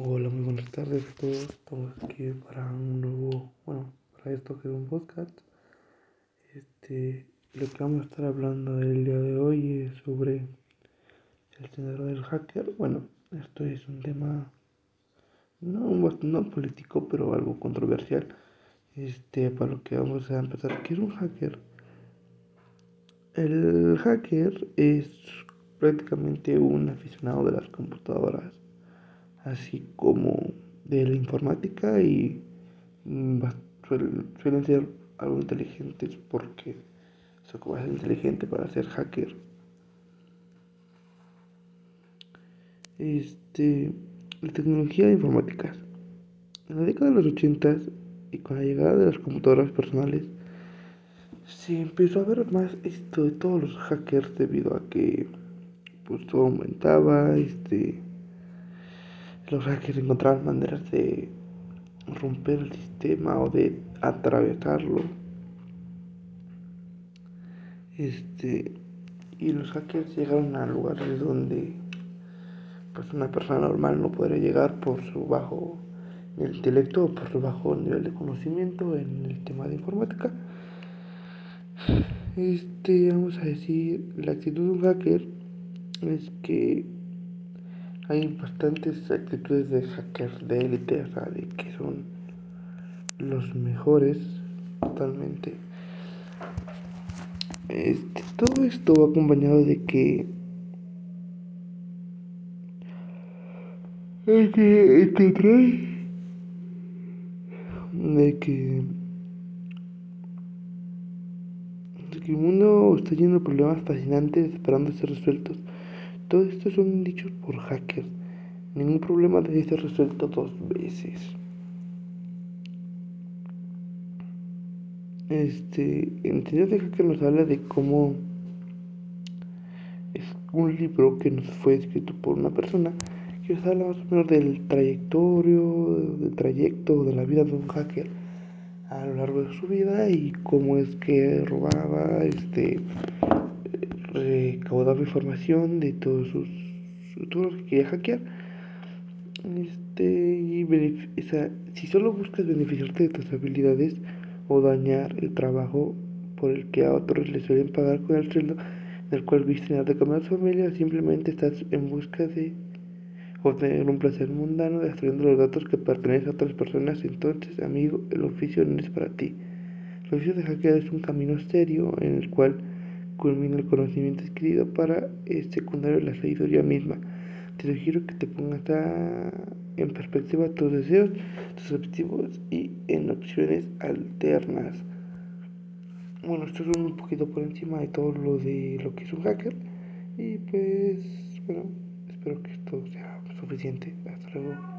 Hola, muy buenas tardes a todos. Estamos aquí para un nuevo, bueno, para esto que es un podcast. Este, lo que vamos a estar hablando el día de hoy es sobre el género del hacker. Bueno, esto es un tema no, no político, pero algo controversial. Este, para lo que vamos a empezar, ¿qué es un hacker? El hacker es prácticamente un aficionado de las computadoras, así como de la informática y mm, suelen, ser algo inteligentes porque se ocupa ser inteligente para ser hacker. Este, la tecnología de informática. En la década de los 80 y con la llegada de las computadoras personales, se empezó a ver más esto de todos los hackers debido a que pues todo aumentaba, este los hackers encontraban maneras de romper el sistema o de atravesarlo. Este y los hackers llegaron a lugares donde pues una persona normal no podría llegar por su bajo intelecto o por su bajo nivel de conocimiento en el tema de informática. Este, vamos a decir, la actitud de un hacker es que hay bastantes actitudes de hackers de élite, o sea, de que son los mejores totalmente. Este, todo esto va acompañado de que de que, que trae de que el mundo está lleno de problemas fascinantes esperando ser resueltos. Todo esto son dichos por hackers. Ningún problema debe ser resuelto dos veces. Este, el señor de hacker nos habla de cómo es un libro que nos fue escrito por una persona que nos habla más o menos del trayectorio, del trayecto de la vida de un hacker a lo largo de su vida y cómo es que robaba, este, recaudaba información de todos sus, todo lo que quería hackear. Este, y o si solo buscas beneficiarte de tus habilidades o dañar el trabajo por el que a otros les suelen pagar con el sueldo del cual viste de comer a su familia, simplemente estás en busca de obtener un placer mundano destruyendo los datos que pertenecen a otras personas, entonces, amigo, el oficio no es para ti. El oficio de hackear es un camino serio en el cual culmina el conocimiento adquirido para el secundario la sabiduría misma. Te sugiero que te pongas en perspectiva tus deseos, tus objetivos y en opciones alternas. Bueno, esto es un poquito por encima de todo lo de lo que es un hacker. Y pues, bueno, espero que esto sea suficiente. Hasta luego.